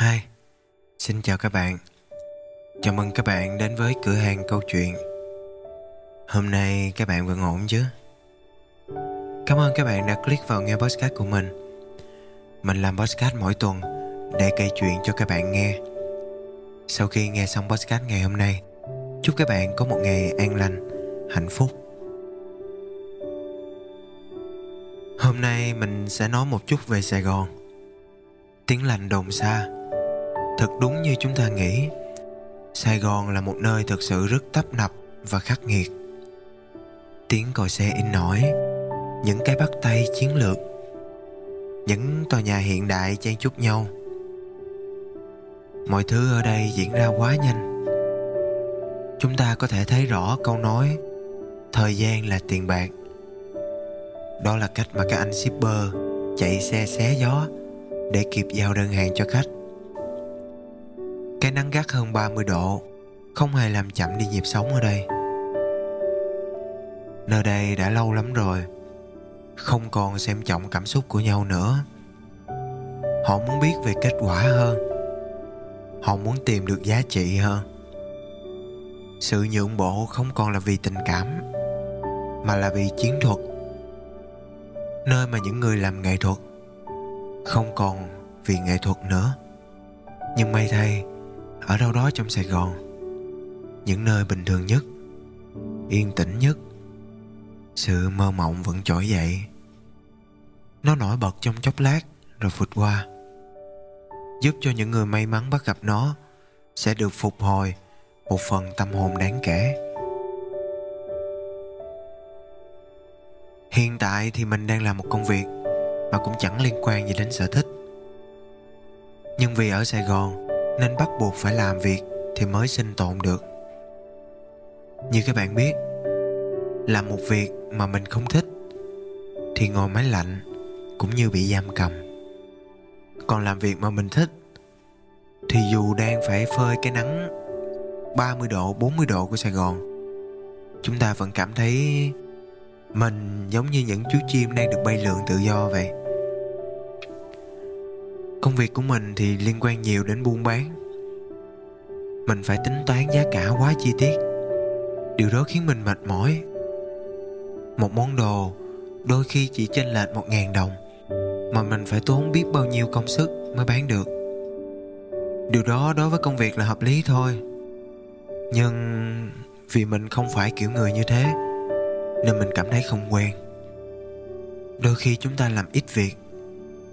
Hi, xin chào các bạn. Chào mừng các bạn đến với cửa hàng câu chuyện. Hôm nay các bạn vẫn ổn chứ? Cảm ơn các bạn đã click vào nghe podcast của mình. Mình làm podcast mỗi tuần để kể chuyện cho các bạn nghe. Sau khi nghe xong podcast ngày hôm nay Chúc các bạn có một ngày an lành, hạnh phúc. Hôm nay mình sẽ nói một chút về Sài Gòn. Tiếng lành đồn xa. Thật đúng như chúng ta nghĩ. Sài Gòn là một nơi thực sự rất tấp nập và khắc nghiệt. Tiếng còi xe in nổi Những cái bắt tay chiến lược, Những tòa nhà hiện đại chen chúc nhau. Mọi thứ ở đây diễn ra quá nhanh. Chúng ta có thể thấy rõ câu nói, Thời gian là tiền bạc. Đó là cách mà các anh shipper chạy xe xé gió để kịp giao đơn hàng cho khách nắng gắt hơn 30 độ, Không hề làm chậm đi nhịp sống ở đây. Nơi đây đã lâu lắm rồi, Không còn xem trọng cảm xúc của nhau nữa. Họ muốn biết về kết quả hơn. Họ muốn tìm được giá trị hơn. Sự nhượng bộ không còn là vì tình cảm, Mà là vì chiến thuật. Nơi mà những người làm nghệ thuật Không còn vì nghệ thuật nữa. Nhưng may thay ở đâu đó trong Sài Gòn, những nơi bình thường nhất, yên tĩnh nhất, sự mơ mộng vẫn trỗi dậy. Nó nổi bật trong chốc lát rồi vụt qua, giúp cho những người may mắn bắt gặp nó sẽ được phục hồi một phần tâm hồn đáng kể. Hiện tại thì mình đang làm một công việc mà cũng chẳng liên quan gì đến sở thích. Nhưng vì ở sài gòn nên bắt buộc phải làm việc thì mới sinh tồn được. Như các bạn biết làm một việc mà mình không thích thì ngồi máy lạnh cũng như bị giam cầm. Còn làm việc mà mình thích thì dù đang phải phơi cái nắng 30 độ, 40 độ của Sài Gòn Chúng ta vẫn cảm thấy mình giống như những chú chim đang được bay lượn tự do vậy. Công việc của mình thì liên quan nhiều đến buôn bán. Mình phải tính toán giá cả quá chi tiết. Điều đó khiến mình mệt mỏi. Một món đồ đôi khi chỉ chênh lệch một ngàn đồng, Mà mình phải tốn biết bao nhiêu công sức mới bán được. Điều đó đối với công việc là hợp lý thôi. Nhưng vì mình không phải kiểu người như thế, Nên mình cảm thấy không quen. Đôi khi chúng ta làm ít việc,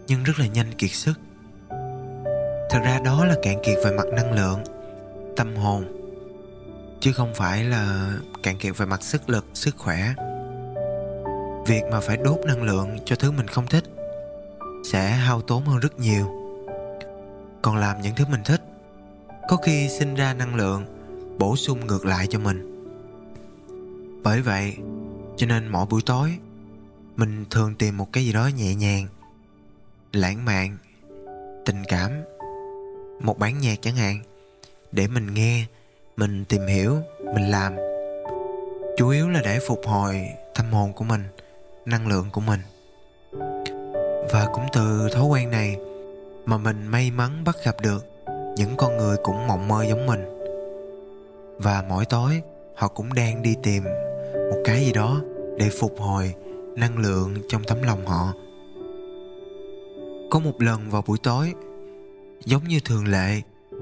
Nhưng rất là nhanh kiệt sức thật ra đó là cạn kiệt về mặt năng lượng, tâm hồn, chứ không phải là cạn kiệt về mặt sức lực, sức khỏe. Việc mà phải đốt năng lượng cho thứ mình không thích sẽ hao tốn hơn rất nhiều. Còn làm những thứ mình thích, có khi sinh ra năng lượng, bổ sung ngược lại cho mình. Bởi vậy, cho nên mỗi buổi tối, mình thường tìm một cái gì đó nhẹ nhàng, lãng mạn, tình cảm một bản nhạc chẳng hạn, để mình nghe, mình tìm hiểu, mình làm. Chủ yếu là để phục hồi tâm hồn của mình, năng lượng của mình. Và cũng từ thói quen này mà mình may mắn bắt gặp được những con người cũng mộng mơ giống mình. Và mỗi tối, họ cũng đang đi tìm một cái gì đó để phục hồi năng lượng trong tấm lòng họ. Có một lần vào buổi tối giống như thường lệ,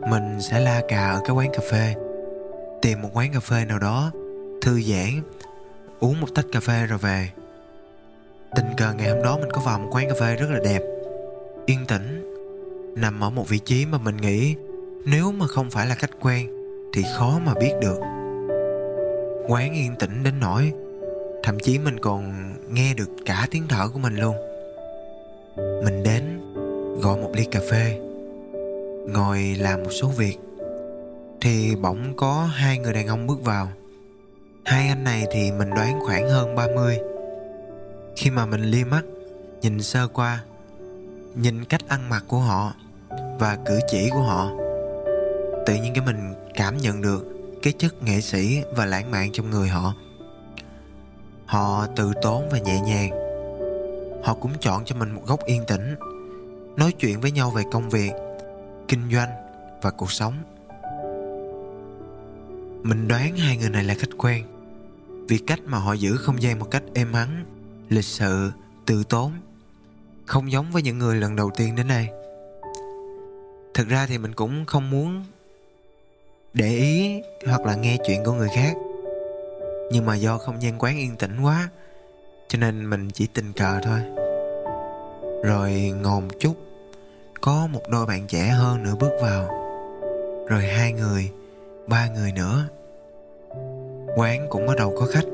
mình sẽ la cà ở cái quán cà phê. Tìm một quán cà phê nào đó, thư giãn, uống một tách cà phê rồi về. Tình cờ ngày hôm đó mình có vào một quán cà phê rất là đẹp, yên tĩnh, nằm ở một vị trí mà mình nghĩ nếu mà không phải là cách quen thì khó mà biết được. Quán yên tĩnh đến nỗi, thậm chí mình còn nghe được cả tiếng thở của mình luôn. Mình đến, gọi một ly cà phê ngồi làm một số việc. Thì bỗng có hai người đàn ông bước vào. Hai anh này thì mình đoán khoảng hơn 30 khi mà mình liếc mắt, nhìn sơ qua, nhìn cách ăn mặc của họ và cử chỉ của họ, tự nhiên cái mình cảm nhận được cái chất nghệ sĩ và lãng mạn trong người họ. Họ từ tốn và nhẹ nhàng. Họ cũng chọn cho mình một góc yên tĩnh, nói chuyện với nhau về công việc kinh doanh và cuộc sống. Mình đoán hai người này là khách quen, vì cách mà họ giữ không gian một cách êm ắng, lịch sự, từ tốn, không giống với những người lần đầu tiên đến đây. Thực ra thì mình cũng không muốn để ý hoặc là nghe chuyện của người khác, nhưng mà do không gian quán yên tĩnh quá, cho nên mình chỉ tình cờ thôi. Rồi ngồi một chút có một đôi bạn trẻ hơn nữa bước vào. Rồi hai người, ba người nữa. Quán cũng bắt đầu có khách.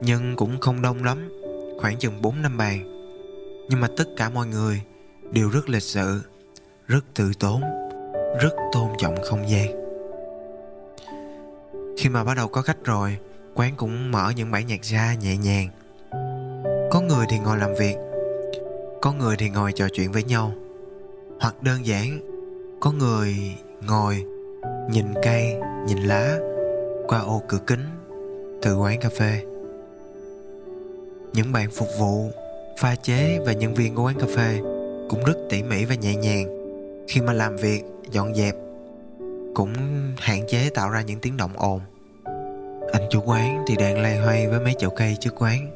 Nhưng cũng không đông lắm, khoảng chừng bốn năm bàn. Nhưng mà tất cả mọi người đều rất lịch sự, rất tự tốn, rất tôn trọng không gian. Khi mà bắt đầu có khách rồi, quán cũng mở những bản nhạc ra nhẹ nhàng. Có người thì ngồi làm việc, có người thì ngồi trò chuyện với nhau hoặc đơn giản, có người ngồi, nhìn cây, nhìn lá, qua ô cửa kính, từ quán cà phê. Những bạn phục vụ, pha chế và nhân viên của quán cà phê cũng rất tỉ mỉ và nhẹ nhàng. Khi mà làm việc, dọn dẹp cũng hạn chế tạo ra những tiếng động ồn. Anh chủ quán thì đang lay hoay với mấy chậu cây trước quán.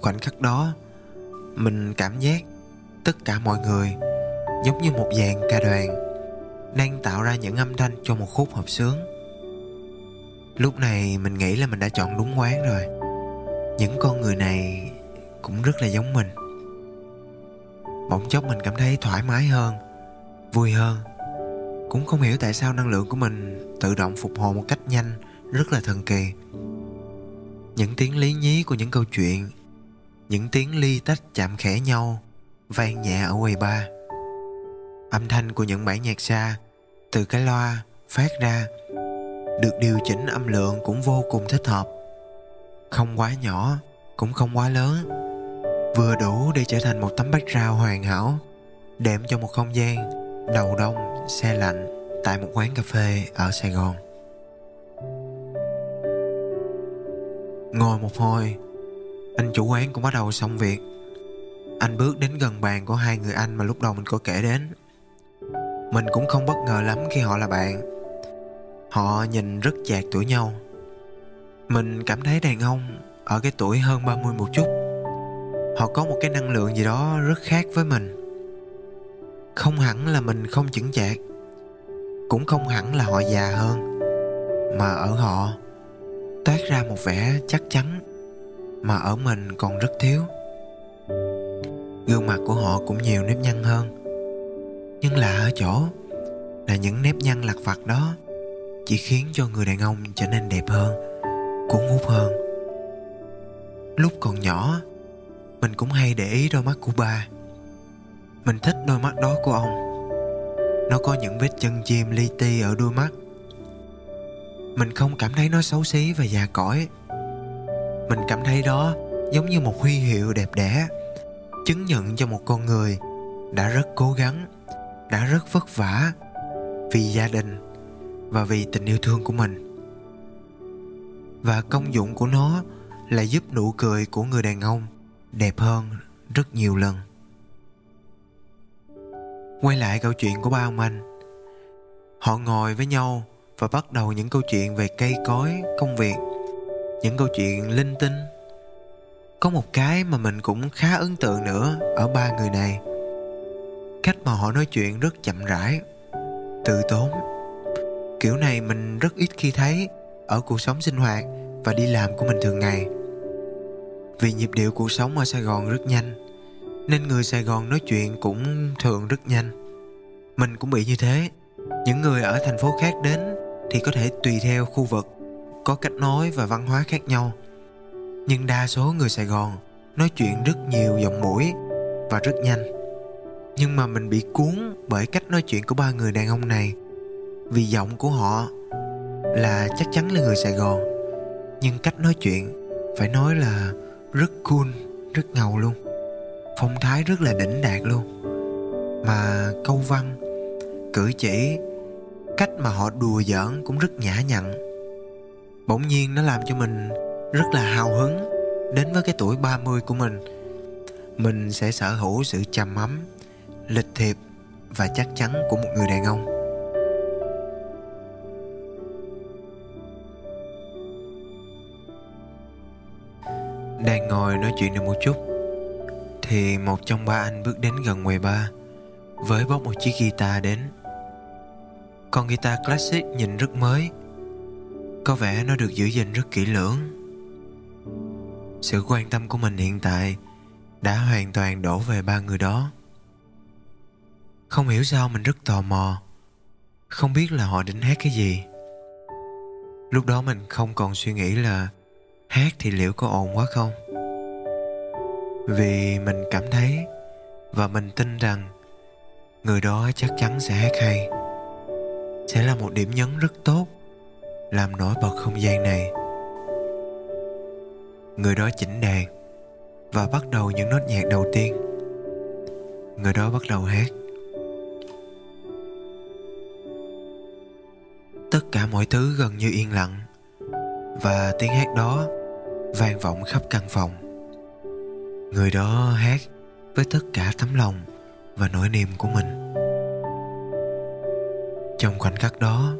Khoảnh khắc đó, mình cảm giác tất cả mọi người, giống như một dàn ca đoàn, đang tạo ra những âm thanh cho một khúc hợp sướng. Lúc này mình nghĩ là mình đã chọn đúng quán rồi. Những con người này cũng rất là giống mình. Bỗng chốc mình cảm thấy thoải mái hơn, vui hơn. Cũng không hiểu tại sao năng lượng của mình tự động phục hồi một cách nhanh, rất là thần kỳ. Những tiếng lý nhí của những câu chuyện, những tiếng ly tách chạm khẽ nhau vang nhẹ ở quầy bar. Âm thanh của những bản nhạc xa từ cái loa phát ra, được điều chỉnh âm lượng cũng vô cùng thích hợp. Không quá nhỏ, cũng không quá lớn, vừa đủ để trở thành một tấm background hoàn hảo, đệm cho một không gian đầu đông, xe lạnh tại một quán cà phê ở sài gòn. Ngồi một hồi, anh chủ quán cũng bắt đầu xong việc anh bước đến gần bàn của hai người anh mà lúc đầu mình có kể đến. Mình cũng không bất ngờ lắm khi họ là bạn. Họ nhìn rất chạc tuổi nhau. Mình cảm thấy đàn ông ở cái tuổi hơn 30 một chút. Họ có một cái năng lượng gì đó rất khác với mình. Không hẳn là mình không chững chạc, cũng không hẳn là họ già hơn, mà ở họ toát ra một vẻ chắc chắn mà ở mình còn rất thiếu gương mặt của họ cũng nhiều nếp nhăn hơn. Nhưng lạ ở chỗ là những nếp nhăn lặt vặt đó chỉ khiến cho người đàn ông trở nên đẹp hơn, cuốn hút hơn. Lúc còn nhỏ, mình cũng hay để ý đôi mắt của ba. Mình thích đôi mắt đó của ông. Nó có những vết chân chim li ti ở đôi mắt. Mình không cảm thấy nó xấu xí và già cỗi. Mình cảm thấy đó giống như một huy hiệu đẹp đẽ chứng nhận cho một con người đã rất cố gắng, đã rất vất vả vì gia đình và vì tình yêu thương của mình. Và công dụng của nó là giúp nụ cười của người đàn ông đẹp hơn rất nhiều lần. Quay lại câu chuyện của ba ông anh. Họ ngồi với nhau và bắt đầu những câu chuyện về cây cối, công việc, những câu chuyện linh tinh có một cái mà mình cũng khá ấn tượng nữa ở ba người này. Cách mà họ nói chuyện rất chậm rãi, từ tốn. Kiểu này mình rất ít khi thấy ở cuộc sống sinh hoạt và đi làm của mình thường ngày. Vì nhịp điệu cuộc sống ở sài gòn rất nhanh, nên người sài gòn nói chuyện cũng thường rất nhanh. Mình cũng bị như thế. Những người ở thành phố khác đến thì có thể tùy theo khu vực, có cách nói và văn hóa khác nhau nhưng đa số người sài gòn nói chuyện rất nhiều giọng mũi và rất nhanh. Nhưng mà mình bị cuốn bởi cách nói chuyện của ba người đàn ông này. Vì giọng của họ là chắc chắn là người sài gòn. Nhưng cách nói chuyện phải nói là rất cool, rất ngầu luôn. Phong thái rất là đỉnh đạt luôn. Mà câu văn, cử chỉ, cách mà họ đùa giỡn cũng rất nhã nhặn. Bỗng nhiên nó làm cho mình rất là hào hứng đến với cái tuổi 30 của mình. Mình sẽ sở hữu sự trầm ấm, lịch thiệp và chắc chắn của một người đàn ông. Đang ngồi nói chuyện được một chút, thì một trong ba anh bước đến gần quầy ba với bóc một chiếc guitar đến. Con guitar classic nhìn rất mới, có vẻ nó được giữ gìn rất kỹ lưỡng sự quan tâm của mình hiện tại đã hoàn toàn đổ về ba người đó. Không hiểu sao mình rất tò mò, không biết là họ định hát cái gì. Lúc đó mình không còn suy nghĩ là hát thì liệu có ồn quá không? Vì mình cảm thấy và mình tin rằng người đó chắc chắn sẽ hát hay, sẽ là một điểm nhấn rất tốt, làm nổi bật không gian này người đó chỉnh đàn và bắt đầu những nốt nhạc đầu tiên. Người đó bắt đầu hát. Tất cả mọi thứ gần như yên lặng và tiếng hát đó vang vọng khắp căn phòng. Người đó hát với tất cả tấm lòng và nỗi niềm của mình. Trong khoảnh khắc đó,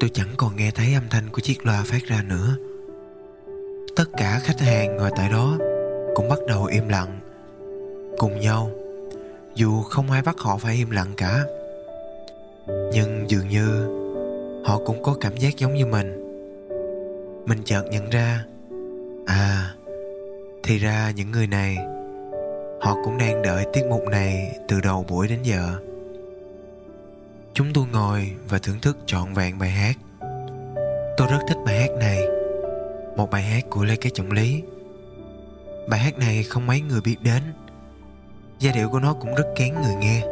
tôi chẳng còn nghe thấy âm thanh của chiếc loa phát ra nữa tất cả khách hàng ngồi tại đó cũng bắt đầu im lặng cùng nhau. Dù không ai bắt họ phải im lặng cả, nhưng dường như họ cũng có cảm giác giống như mình. Mình chợt nhận ra à thì ra những người này, họ cũng đang đợi tiết mục này từ đầu buổi đến giờ. Chúng tôi ngồi và thưởng thức trọn vẹn bài hát. Tôi rất thích bài hát này một bài hát của lê Kế trọng lý. Bài hát này không mấy người biết đến. Giai điệu của nó cũng rất kén người nghe.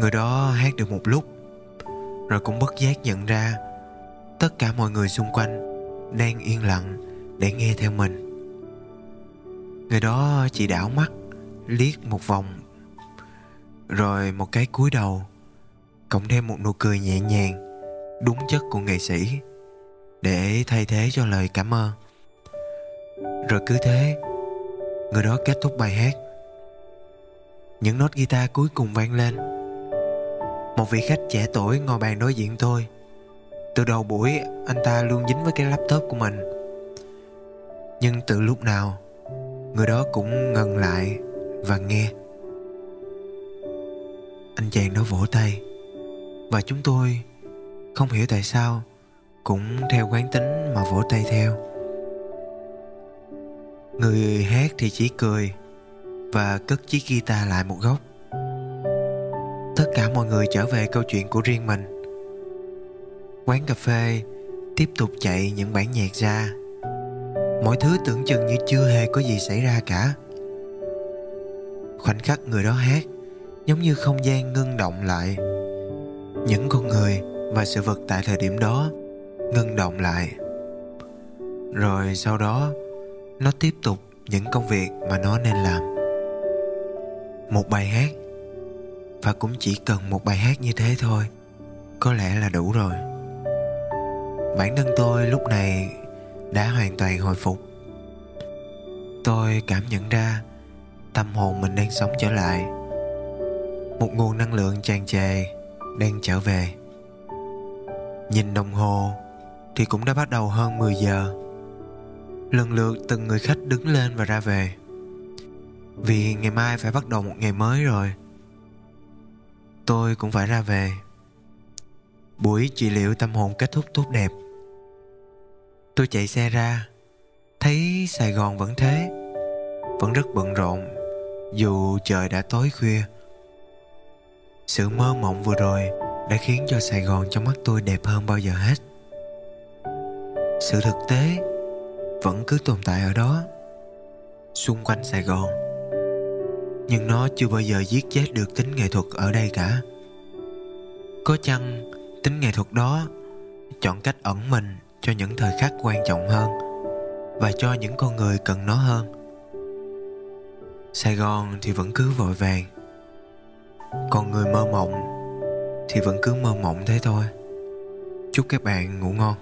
Người đó hát được một lúc, rồi cũng bất giác nhận ra tất cả mọi người xung quanh đang yên lặng để nghe theo mình. Người đó chỉ đảo mắt, liếc một vòng, rồi một cái cúi đầu, cộng thêm một nụ cười nhẹ nhàng, đúng chất của nghệ sĩ để thay thế cho lời cảm ơn. Rồi cứ thế, người đó kết thúc bài hát. Những nốt guitar cuối cùng vang lên. Một vị khách trẻ tuổi ngồi bàn đối diện tôi. Từ đầu buổi, anh ta luôn dính với cái laptop của mình. Nhưng từ lúc nào, người đó cũng ngừng lại và nghe. Anh chàng đó vỗ tay. Và chúng tôi không hiểu tại sao cũng theo quán tính mà vỗ tay theo. Người hát thì chỉ cười và cất chiếc guitar lại một góc. Tất cả mọi người trở về câu chuyện của riêng mình. Quán cà phê tiếp tục chạy những bản nhạc ra. Mọi thứ tưởng chừng như chưa hề có gì xảy ra cả. Khoảnh khắc người đó hát giống như không gian ngưng động lại. Những con người và sự vật tại thời điểm đó ngưng động lại. Rồi sau đó, nó tiếp tục những công việc mà nó nên làm. Một bài hát, và cũng chỉ cần một bài hát như thế thôi, có lẽ là đủ rồi. Bản thân tôi lúc này đã hoàn toàn hồi phục. Tôi cảm nhận ra tâm hồn mình đang sống trở lại. Một nguồn năng lượng tràn trề đang trở về. Nhìn đồng hồ thì cũng đã bắt đầu hơn 10 giờ. Lần lượt từng người khách đứng lên và ra về. Vì ngày mai phải bắt đầu một ngày mới rồi. Tôi cũng phải ra về. Buổi trị liệu tâm hồn kết thúc tốt đẹp. Tôi chạy xe ra. Thấy sài gòn vẫn thế. Vẫn rất bận rộn, dù trời đã tối khuya. Sự mơ mộng vừa rồi đã khiến cho sài gòn trong mắt tôi đẹp hơn bao giờ hết sự thực tế vẫn cứ tồn tại ở đó, xung quanh sài gòn. Nhưng nó chưa bao giờ giết chết được tính nghệ thuật ở đây cả. Có chăng tính nghệ thuật đó chọn cách ẩn mình cho những thời khắc quan trọng hơn và cho những con người cần nó hơn? Sài gòn thì vẫn cứ vội vàng, còn người mơ mộng thì vẫn cứ mơ mộng thế thôi. Chúc các bạn ngủ ngon.